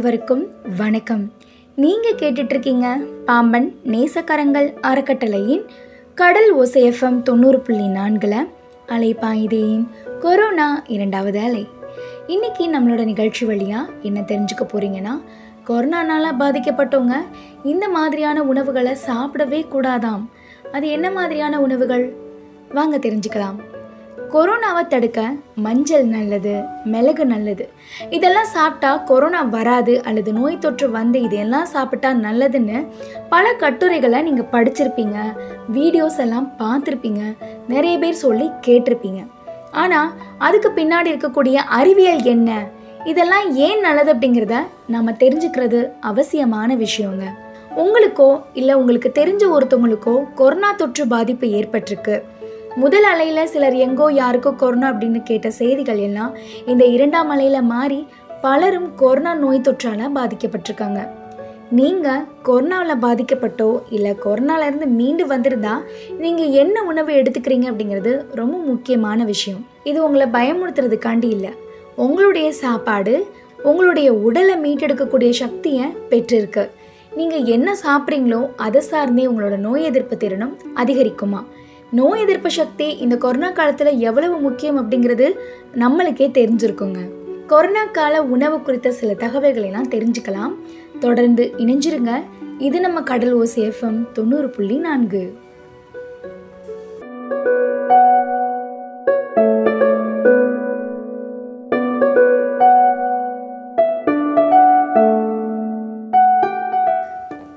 அனைவருக்கும் வணக்கம். நீங்கள் கேட்டுட்ருக்கீங்க பாம்பன் நேசக்கரங்கள் அறக்கட்டளையின் கடல் ஓசைஎஃப்எம் தொண்ணூறு புள்ளி நான்கில் அலைப்பாயுதேன் கொரோனா இரண்டாவது அலை. இன்னைக்கு நம்மளோட நிகழ்ச்சி வழியாக என்ன தெரிஞ்சுக்க போகிறீங்கன்னா கொரோனானால பாதிக்கப்பட்டவங்க இந்த மாதிரியான உணவுகளை சாப்பிடவே கூடாதாம். அது என்ன மாதிரியான உணவுகள்? வாங்க தெரிஞ்சுக்கலாம். கொரோனாவை தடுக்க மஞ்சள் நல்லது மிளகு நல்லது. இதெல்லாம் சாப்பிட்டா கொரோனா வராது அல்லது நோய் தொற்று வந்து இதெல்லாம் சாப்பிட்டா நல்லதுன்னு பல கட்டுரைகளை நீங்கள் படிச்சிருப்பீங்க. வீடியோஸ் எல்லாம் பார்த்துருப்பீங்க. நிறைய பேர் சொல்லி கேட்டிருப்பீங்க. ஆனால் அதுக்கு பின்னாடி இருக்கக்கூடிய அறிவியல் என்ன? இதெல்லாம் ஏன் நல்லது அப்படிங்கிறத நம்ம தெரிஞ்சுக்கிறது அவசியமான விஷயங்க. உங்களுக்கோ இல்லை உங்களுக்கு தெரிஞ்ச ஒருத்தவங்களுக்கோ கொரோனா தொற்று பாதிப்பு ஏற்பட்டிருக்கு. முதல் அலையில் சிலர் எங்கோ யாருக்கோ கொரோனா அப்படின்னு கேட்ட செய்திகள் எல்லாம் இந்த இரண்டாம் அலையில் மாறி பலரும் கொரோனா நோய் தொற்றால் பாதிக்கப்பட்டிருக்காங்க. நீங்கள் கொரோனாவில் பாதிக்கப்பட்டோ இல்லை கொரோனாலேருந்து மீண்டு வந்திருந்தா நீங்கள் என்ன உணவு எடுத்துக்கிறீங்க அப்படிங்கிறது ரொம்ப முக்கியமான விஷயம். இது உங்களை பயமுறுத்துறதுக்காண்டி இல்லை. உங்களுடைய சாப்பாடு உங்களுடைய உடலை மீட்டெடுக்கக்கூடிய சக்தியை பெற்றிருக்கு. நீங்கள் என்ன சாப்பிட்றீங்களோ அதை சார்ந்தே உங்களோட நோய் எதிர்ப்பு திறனும் அதிகரிக்குமா? நோய் எதிர்ப்பு சக்தி இந்த கொரோனா காலத்தில் எவ்வளவு முக்கியம் அப்படிங்கிறது நம்மளுக்கே தெரிஞ்சிருக்குங்க. கொரோனா கால உணவு குறித்த சில தகவல்களெல்லாம் தெரிஞ்சுக்கலாம். தொடர்ந்து இணைஞ்சிருங்க. இது நம்ம கடல் ஓசி எஃப்எம் தொண்ணூறு புள்ளி நான்கு.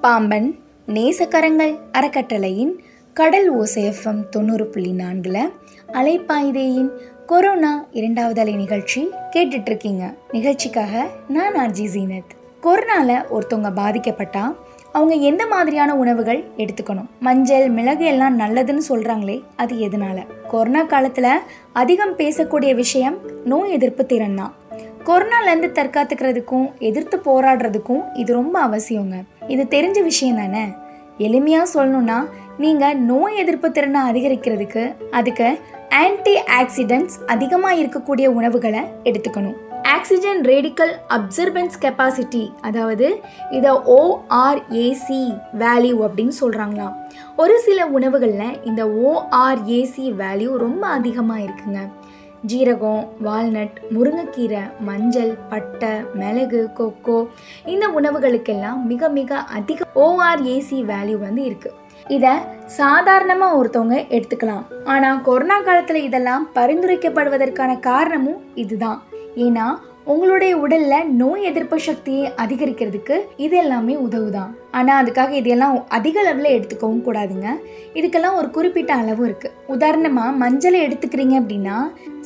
பாம்பன் நேசக்கரங்கள் அறக்கட்டளையின் கடல் ஓசேஃபம் தொண்ணூறு புள்ளி நான்கில் அலைப்பாய்தேயின் கொரோனா இரண்டாவது அலை நிகழ்ச்சி கேட்டுட்ருக்கீங்க. நிகழ்ச்சிக்காக நான் ஆர்ஜி ஜீனத். கொரோனாவில் ஒருத்தவங்க பாதிக்கப்பட்டா அவங்க எந்த மாதிரியான உணவுகள் எடுத்துக்கணும்? மஞ்சள் மிளகு எல்லாம் நல்லதுன்னு சொல்கிறாங்களே அது எதனால? கொரோனா காலத்தில் அதிகம் பேசக்கூடிய விஷயம் நோய் எதிர்ப்பு திறன் தான் கொரோனாலேருந்து தற்காத்துக்கிறதுக்கும் எதிர்த்து போராடுறதுக்கும் இது ரொம்ப அவசியங்க. இது தெரிஞ்ச விஷயம் தானே? எளிமையாக சொல்லணும்னா நீங்கள் நோய் எதிர்ப்பு திறனை அதிகரிக்கிறதுக்கு அதுக்கு ஆன்டி ஆக்சிடென்ட்ஸ் அதிகமாக இருக்கக்கூடிய உணவுகளை எடுத்துக்கணும். ஆக்சிஜன் ரேடிக்கல் அப்சர்பன்ஸ் கெப்பாசிட்டி அதாவது இதை ஓஆர்ஏசி வேல்யூ அப்படின்னு சொல்கிறாங்களாம் ஒரு சில உணவுகளில் இந்த ஓஆர்ஏசி வேல்யூ ரொம்ப அதிகமாக இருக்குங்க. ஜீரகம் வால்நட் முருங்கைக்கீரை மஞ்சள் பட்டை மிளகு கொக்கோ இந்த உணவுகளுக்கெல்லாம் மிக மிக அதிக ஓஆர்ஏசி வேல்யூ வந்து இருக்குது இதை சாதாரணமாக ஒருத்தவங்க எடுத்துக்கலாம். ஆனால் கொரோனா காலத்தில் இதெல்லாம் பரிந்துரைக்கப்படுவதற்கான காரணமும் இதுதான். ஏன்னா உங்களுடைய உடல்ல நோய் எதிர்ப்பு சக்தியை அதிகரிக்கிறதுக்கு இது எல்லாமே உதவுதான். ஆனா அதுக்காக இதெல்லாம் அதிக அளவில் எடுத்துக்கவும் கூடாதுங்க. இதுக்கெல்லாம் ஒரு குறிப்பிட்ட அளவு இருக்கு. உதாரணமா மஞ்சளை எடுத்துக்கிறீங்க அப்படின்னா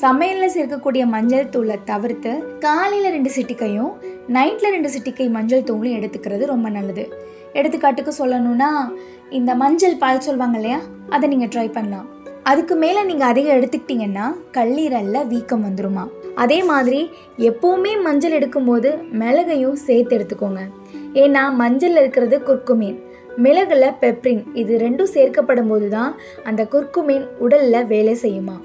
சமையல்ல சேர்க்கக்கூடிய மஞ்சள் தூளை தவிர்த்து காலையில ரெண்டு சிட்டிக்கையும் நைட்ல ரெண்டு சிட்டிக்கை மஞ்சள் தூளும் எடுத்துக்கிறது ரொம்ப நல்லது. எடுத்துக்காட்டுக்கு சொல்லணும்னா இந்த மஞ்சள் பால் சொல்லுவாங்க இல்லையா? அதை நீங்கள் ட்ரை பண்ணலாம். அதுக்கு மேலே நீங்கள் அதிகம் எடுத்துக்கிட்டிங்கன்னா கல்லீரலில் வீக்கம் வந்துருமா? அதே மாதிரி எப்போவுமே மஞ்சள் எடுக்கும்போது மிளகையும் சேர்த்து எடுத்துக்கோங்க. ஏன்னா மஞ்சளில் இருக்கிறது குர்குமீன். மிளகுல பெப்ரின். இது ரெண்டும் சேர்க்கப்படும் போது தான் அந்த குர்குமின் உடலில் வேலை செய்யுமா?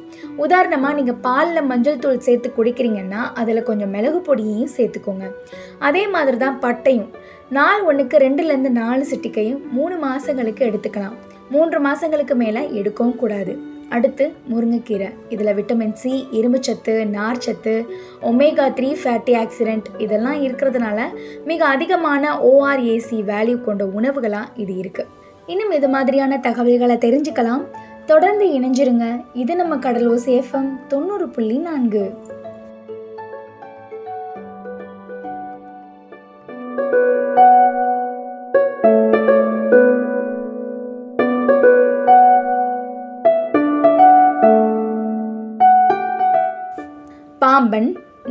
உதாரணமாக நீங்கள் பாலில் மஞ்சள் தூள் சேர்த்து குடிக்கிறீங்கன்னா அதில் கொஞ்சம் மிளகு பொடியையும் சேர்த்துக்கோங்க. அதே மாதிரி தான் பட்டையும். நாள் ஒன்றுக்கு ரெண்டுலேருந்து நாலு சிட்டிக்கையும் மூணு மாதங்களுக்கு எடுத்துக்கலாம். மூன்று மாதங்களுக்கு மேலே எடுக்கவும் கூடாது. அடுத்து முருங்கைக்கீரை. இதில் விட்டமின் சி இரும்புச்சத்து நார்ச்சத்து ஒமேகா த்ரீ ஃபேட்டி ஆக்சிடென்ட் இதெல்லாம் இருக்கிறதுனால மிக அதிகமான ஓஆர்ஏசி வேல்யூ கொண்ட உணவுகளாக இது இருக்குது இன்னும் இது மாதிரியான தகவல்களை தெரிஞ்சுக்கலாம். தொடர்ந்து இணைஞ்சிருங்க. இது நம்ம கடல் ஓசேஃபம் தொண்ணூறு புள்ளி நான்கு.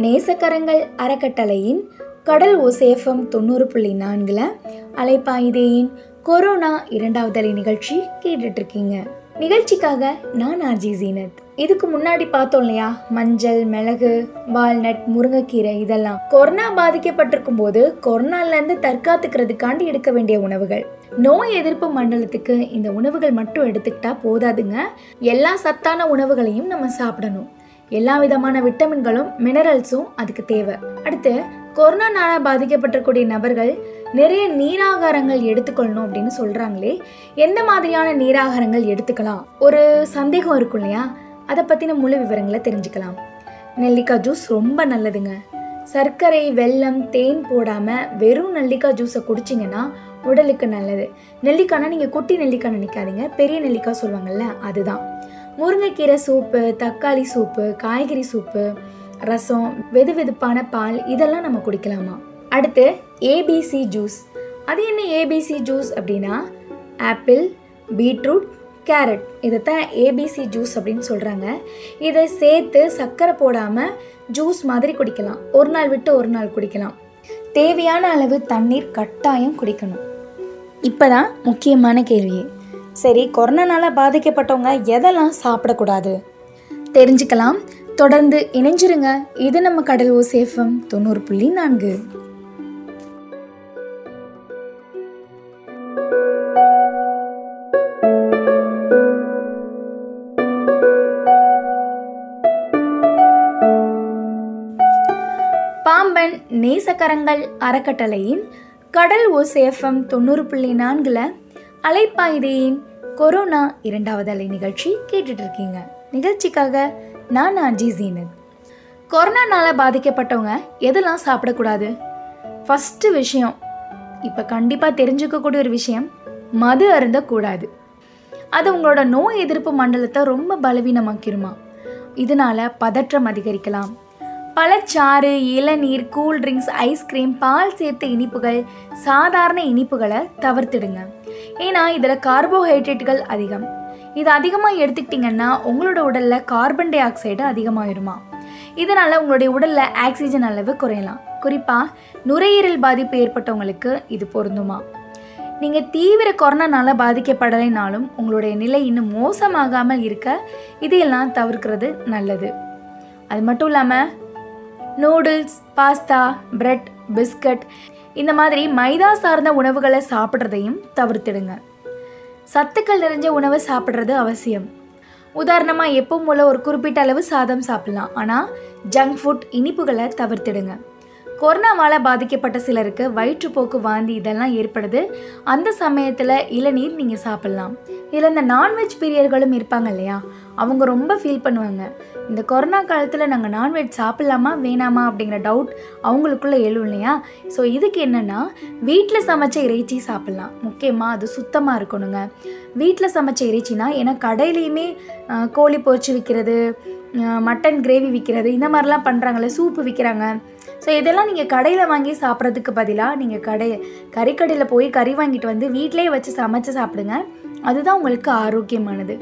நேசக்கரங்கள் அறக்கட்டளையின் கடல் ஓசேஃபம் தொண்ணூறு புள்ளி நான்கில் அலைப்பாயுதேயின் கொரோனா இரண்டாவது அலை நிகழ்ச்சி கேட்டுட்டு இருக்கீங்க நிகழ்ச்சிக்காக நான் ஆர்ஜி ஜீனத். இதுக்கு முன்னாடி பார்த்தோம் இல்லையா? மஞ்சள் மிளகு வால்நட் முருங்கைக்கீரை இதெல்லாம். கொரோனா பாதிக்கப்பட்டிருக்கும் போது கொரோனாலேருந்து தற்காத்துக்கிறதுக்காண்டி எடுக்க வேண்டிய உணவுகள். நோய் எதிர்ப்பு மண்டலத்துக்கு இந்த உணவுகள் மட்டும் எடுத்துக்கிட்டா போதாதுங்க. எல்லா சத்தான உணவுகளையும் நம்ம சாப்பிடணும். எல்லா விதமான விட்டமின்களும் மினரல்ஸும் அதுக்கு தேவை. அடுத்து கொரோனானால் பாதிக்கப்பட்டிருக்கக்கூடிய நபர்கள் நிறைய நீராகாரங்கள் எடுத்துக்கொள்ளணும் அப்படின்னு சொல்கிறாங்களே எந்த மாதிரியான நீராகாரங்கள் எடுத்துக்கலாம்? ஒரு சந்தேகம் இருக்கும் இல்லையா? அதை பற்றின முழு விவரங்களை தெரிஞ்சுக்கலாம். நெல்லிக்காய் ஜூஸ் ரொம்ப நல்லதுங்க. சர்க்கரை வெல்லம் தேன் போடாமல் வெறும் நெல்லிக்காய் ஜூஸை குடிச்சிங்கன்னா உடலுக்கு நல்லது. நெல்லிக்காய்னா நீங்கள் குட்டி நெல்லிக்காய் நினைக்காதீங்க. பெரிய நெல்லிக்காய் சொல்லுவாங்கல்ல அதுதான். முருங்கைக்கீரை சூப்பு தக்காளி சூப்பு காய்கறி சூப்பு ரசம் வெது வெதுப்பான பால் இதெல்லாம் நம்ம குடிக்கலாமா? அடுத்து ஏபிசி ஜூஸ் அது என்ன ஏபிசி ஜூஸ் அப்படின்னா? ஆப்பிள் பீட்ரூட் கேரட் இதைத்தான் ஏபிசி ஜூஸ் அப்படின்னு சொல்கிறாங்க இதை சேர்த்து சர்க்கரை போடாமல் ஜூஸ் மாதிரி குடிக்கலாம். ஒரு நாள் விட்டு ஒரு நாள் குடிக்கலாம். தேவையான அளவு தண்ணீர் கட்டாயம் குடிக்கணும். இப்போ தான் முக்கியமான கேள்வி. சரி கொரோனானால பாதிக்கப்பட்டவங்க எதெல்லாம் சாப்பிடக்கூடாது? தெரிஞ்சுக்கலாம். தொடர்ந்து இணைஞ்சிருங்க. இது நம்ம கடல் ஓசேஃபம் தொண்ணூறு புள்ளி நான்கு. பாம்பன் நேசக்கரங்கள் அறக்கட்டளையின் கடல் ஓசேஃபம் தொண்ணூறு புள்ளி நான்கில் அலைப்பாய்தேயின் கொரோனா இரண்டாவது அலை நிகழ்ச்சி கேட்டுட்டு இருக்கீங்க நிகழ்ச்சிக்காக நான் அஜி ஜீனத். கொரோனானால பாதிக்கப்பட்டவங்க எதெல்லாம் சாப்பிடக்கூடாது? ஃபஸ்ட்டு விஷயம் இப்போ கண்டிப்பாக தெரிஞ்சுக்கக்கூடிய ஒரு விஷயம் மது அருந்தக்கூடாது. அது உங்களோட நோய் எதிர்ப்பு மண்டலத்தை ரொம்ப பலவீனமாக்கிருமா. இதனால் பதற்றம் அதிகரிக்கலாம். பழச்சாறு இளநீர் கூல் ட்ரிங்க்ஸ் ஐஸ்கிரீம் பால் சேர்த்த இனிப்புகள் சாதாரண இனிப்புகளை தவிர்த்துடுங்க. ஏன்னா இதில் கார்போஹைட்ரேட்டுகள் அதிகம். இது அதிகமாக எடுத்துக்கிட்டிங்கன்னா உங்களோட உடலில் கார்பன் டை ஆக்சைடு அதிகமாகிருமா இதனால் உங்களுடைய உடலில் ஆக்சிஜன் அளவு குறையலாம். குறிப்பாக நுரையீரல் பாதிப்பு ஏற்பட்டவங்களுக்கு இது பொருந்துமா? நீங்கள் தீவிர கொரோனானால பாதிக்கப்படலைனாலும் உங்களுடைய நிலை இன்னும் மோசமாகாமல் இருக்க இதையெல்லாம் தவிர்க்கிறது நல்லது. அது மட்டும் இல்லாமல் நூடுல்ஸ் பாஸ்தா பிரெட் பிஸ்கட் இந்த மாதிரி மைதா சார்ந்த உணவுகளை சாப்பிட்றதையும் தவிர்த்திடுங்க. சத்துக்கள் நிறைஞ்ச உணவை சாப்பிட்றது அவசியம். உதாரணமாக எப்பவும் போல ஒரு குறிப்பிட்ட அளவு சாதம் சாப்பிட்லாம். ஆனால் ஜங்க் ஃபுட் இனிப்புகளை தவிர்த்திடுங்க. கொரோனாவால் பாதிக்கப்பட்ட சிலருக்கு வயிற்றுப்போக்கு வாந்தி இதெல்லாம் ஏற்படுது. அந்த சமயத்தில் இளநீர் நீங்கள் சாப்பிட்லாம். இதில் இந்த நான்வெஜ் பிரியர்களும் இருப்பாங்க இல்லையா? அவங்க ரொம்ப ஃபீல் பண்ணுவாங்க. இந்த கொரோனா காலத்தில் நாங்கள் நான்வெஜ் சாப்பிட்லாமா வேணாமா அப்படிங்கிற டவுட் அவங்களுக்குள்ளே எழும் இல்லையா? ஸோ இதுக்கு என்னென்னா வீட்டில் சமைச்ச இறைச்சி சாப்பிட்லாம். முக்கியமாக அது சுத்தமாக இருக்கணுங்க. வீட்டில் சமைச்ச இறைச்சினா ஏன்னா கடையிலையுமே கோழி பொறிச்சு விற்கிறது மட்டன் கிரேவி விற்கிறது இந்த மாதிரிலாம் பண்ணுறாங்கல்ல சூப்பு விற்கிறாங்க ஸோ இதெல்லாம் நீங்கள் கடையில் வாங்கி சாப்பிட்றதுக்கு பதிலாக நீங்கள் கடை கறிக்கடையில் போய் கறி வாங்கிட்டு வந்து வீட்டிலேயே வச்சு சமைச்சு சாப்பிடுங்க. அதுதான் உங்களுக்கு ஆரோக்கியமானது.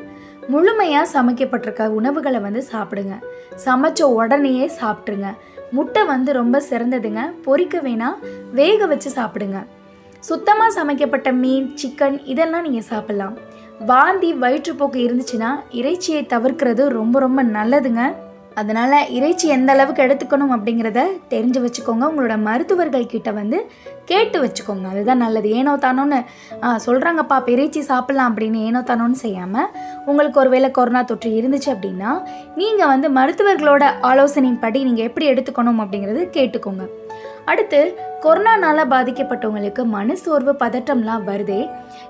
முழுமையாக சமைக்கப்பட்டிருக்க உணவுகளை வந்து சாப்பிடுங்க. சமைச்ச உடனேயே சாப்பிட்ருங்க முட்டை வந்து ரொம்ப சிறந்ததுங்க. பொரிக்க வேணால் வேக வச்சு சாப்பிடுங்க. சுத்தமாக சமைக்கப்பட்ட மீன் சிக்கன் இதெல்லாம் நீங்கள் சாப்பிட்லாம். வாந்தி வயிற்றுப்போக்கு இருந்துச்சுன்னா இறைச்சியை தவிர்க்கிறது ரொம்ப ரொம்ப நல்லதுங்க. அதனால் இறைச்சி எந்த அளவுக்கு எடுத்துக்கணும் அப்படிங்கிறத தெரிஞ்சு வச்சுக்கோங்க. உங்களோட மருத்துவர்கள் கிட்ட வந்து கேட்டு வச்சுக்கோங்க. அதுதான் நல்லது. ஏனோ தானோன்னு சொல்கிறாங்கப்பா இறைச்சி சாப்பிட்லாம் அப்படின்னு ஏனோ தானோன்னு செய்யாமல் உங்களுக்கு ஒருவேளை கொரோனா தொற்று இருந்துச்சு அப்படின்னா நீங்கள் வந்து மருத்துவர்களோட ஆலோசனையின்படி நீங்கள் எப்படி எடுத்துக்கணும் அப்படிங்கிறது கேட்டுக்கோங்க. அடுத்து கொரோனானால் பாதிக்கப்பட்டவங்களுக்கு மனசோர்வு பதட்டம்லாம் வருதே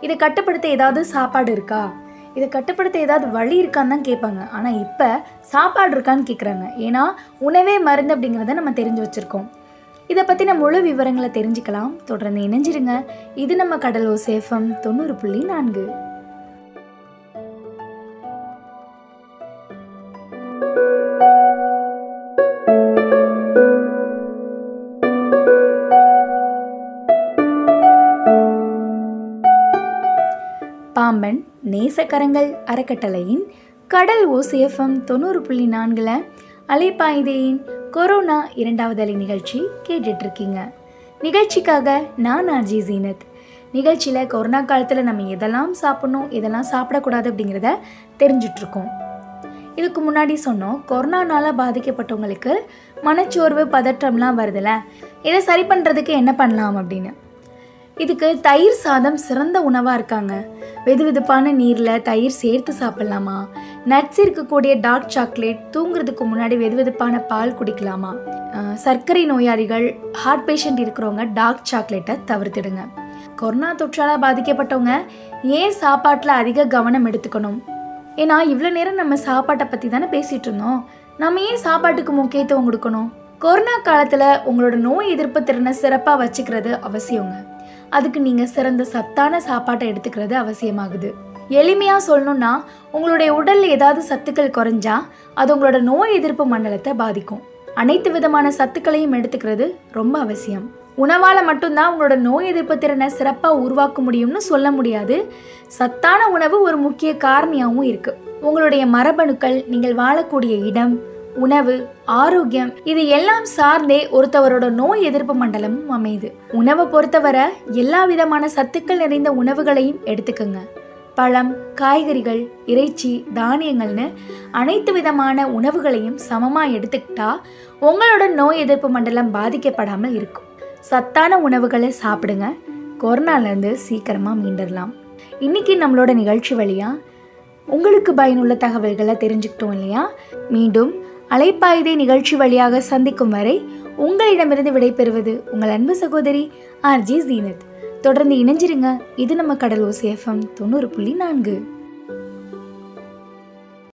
இதை கட்டுப்படுத்த ஏதாவது சாப்பாடு இருக்கா? இதை கட்டுப்படுத்த ஏதாவது வழி இருக்கான்னு தான் கேட்பாங்க. ஆனால் இப்போ சாப்பாடு இருக்கான்னு கேட்குறாங்க ஏன்னா உணவே மருந்து அப்படிங்கிறத நம்ம தெரிஞ்சு வச்சுருக்கோம். இதை பற்றின முழு விவரங்களை தெரிஞ்சுக்கலாம். தொடர்ந்து இணைஞ்சிருங்க. இது நம்ம கடலோ சேஃபம் தொண்ணூறு புள்ளி நான்கு. பாம்பன் நேசக்கரங்கள் அறக்கட்டளையின் கடல் ஓசிஎஃப்எம் தொண்ணூறு புள்ளி நான்கில் அலைப்பாய்தேயின் கொரோனா இரண்டாவது அலை நிகழ்ச்சி கேட்டுட்ருக்கீங்க. நிகழ்ச்சிக்காக நான் ஆர்ஜி ஜீனத். நிகழ்ச்சியில் கொரோனா காலத்தில் நம்ம எதெல்லாம் சாப்பிடணும் எதெல்லாம் சாப்பிடக்கூடாது அப்படிங்கிறத தெரிஞ்சிட்ருக்கோம். இதுக்கு முன்னாடி சொன்னோம் கொரோனானால பாதிக்கப்பட்டவங்களுக்கு மனச்சோர்வு பதற்றம்லாம் வருதுல்ல இதை சரி பண்ணுறதுக்கு என்ன பண்ணலாம் அப்படின்னு? இதுக்கு தயிர் சாதம் சிறந்த உணவாக இருக்காங்க. வெதுவெதுப்பான நீரில் தயிர் சேர்த்து சாப்பிட்லாமா? நட்ஸ் இருக்கக்கூடிய டார்க் சாக்லேட் தூங்குறதுக்கு முன்னாடி வெதுவெதுப்பான பால் குடிக்கலாமா? சர்க்கரை நோயாளிகள் ஹார்ட் பேஷண்ட் இருக்கிறவங்க டார்க் சாக்லேட்டை தவிர்த்துடுங்க. கொரோனா தொற்றால் பாதிக்கப்பட்டவங்க ஏன் சாப்பாட்டில் அதிக கவனம் எடுத்துக்கணும்? ஏன்னா இவ்வளோ நேரம் நம்ம சாப்பாட்டை பற்றி தானே பேசிகிட்டு இருந்தோம். நம்ம ஏன் சாப்பாட்டுக்கு முக்கியத்துவம் கொடுக்கணும்? கொரோனா காலத்தில் உங்களோட நோய் எதிர்ப்பு திறனை சிறப்பாக வச்சுக்கிறது அவசியங்க. அதுக்கு நீங்கள் சிறந்த சத்தான சாப்பாட்டை எடுத்துக்கிறது அவசியமாகுது. எளிமையாக சொல்லணும்னா உங்களுடைய உடலில் ஏதாவது சத்துக்கள் குறைஞ்சா அது உங்களோட நோய் எதிர்ப்பு மண்டலத்தை பாதிக்கும். அனைத்து விதமான சத்துக்களையும் எடுத்துக்கிறது ரொம்ப அவசியம். உணவால் மட்டும்தான் உங்களோட நோய் எதிர்ப்பு திறனை சிறப்பாக உருவாக்க முடியும்னு சொல்ல முடியாது. சத்தான உணவு ஒரு முக்கிய காரணியாகவும் இருக்குது உங்களுடைய மரபணுக்கள் நீங்கள் வாழக்கூடிய இடம் உணவு ஆரோக்கியம் இது எல்லாம் சார்ந்தே ஒருத்தவரோட நோய் எதிர்ப்பு மண்டலமும் அமையுது. உணவை பொறுத்தவரை எல்லா விதமான சத்துக்கள் நிறைந்த உணவுகளையும் எடுத்துக்கோங்க. பழம் காய்கறிகள் இறைச்சி தானியங்கள்னு அனைத்து விதமான உணவுகளையும் சமமாக எடுத்துக்கிட்டா உங்களோட நோய் எதிர்ப்பு மண்டலம் பாதிக்கப்படாமல் இருக்கும். சத்தான உணவுகளை சாப்பிடுங்க. கொரோனாலேருந்து சீக்கிரமாக மீண்டரலாம். இன்னைக்கு நம்மளோட நிகழ்ச்சி வழியாக உங்களுக்கு பயனுள்ள தகவல்களை தெரிஞ்சுக்கிட்டோம் இல்லையா? மீண்டும் அலைப்பாயுதை நிகழ்ச்சி வழியாக சந்திக்கும் வரை உங்களிடமிருந்து விடைபெறுவது உங்கள் அன்பு சகோதரி ஆர்ஜி ஜீனத். தொடர்ந்து இணைஞ்சிருங்க. இது நம்ம கடல் ஓசி தொண்ணூறு புள்ளி நான்கு.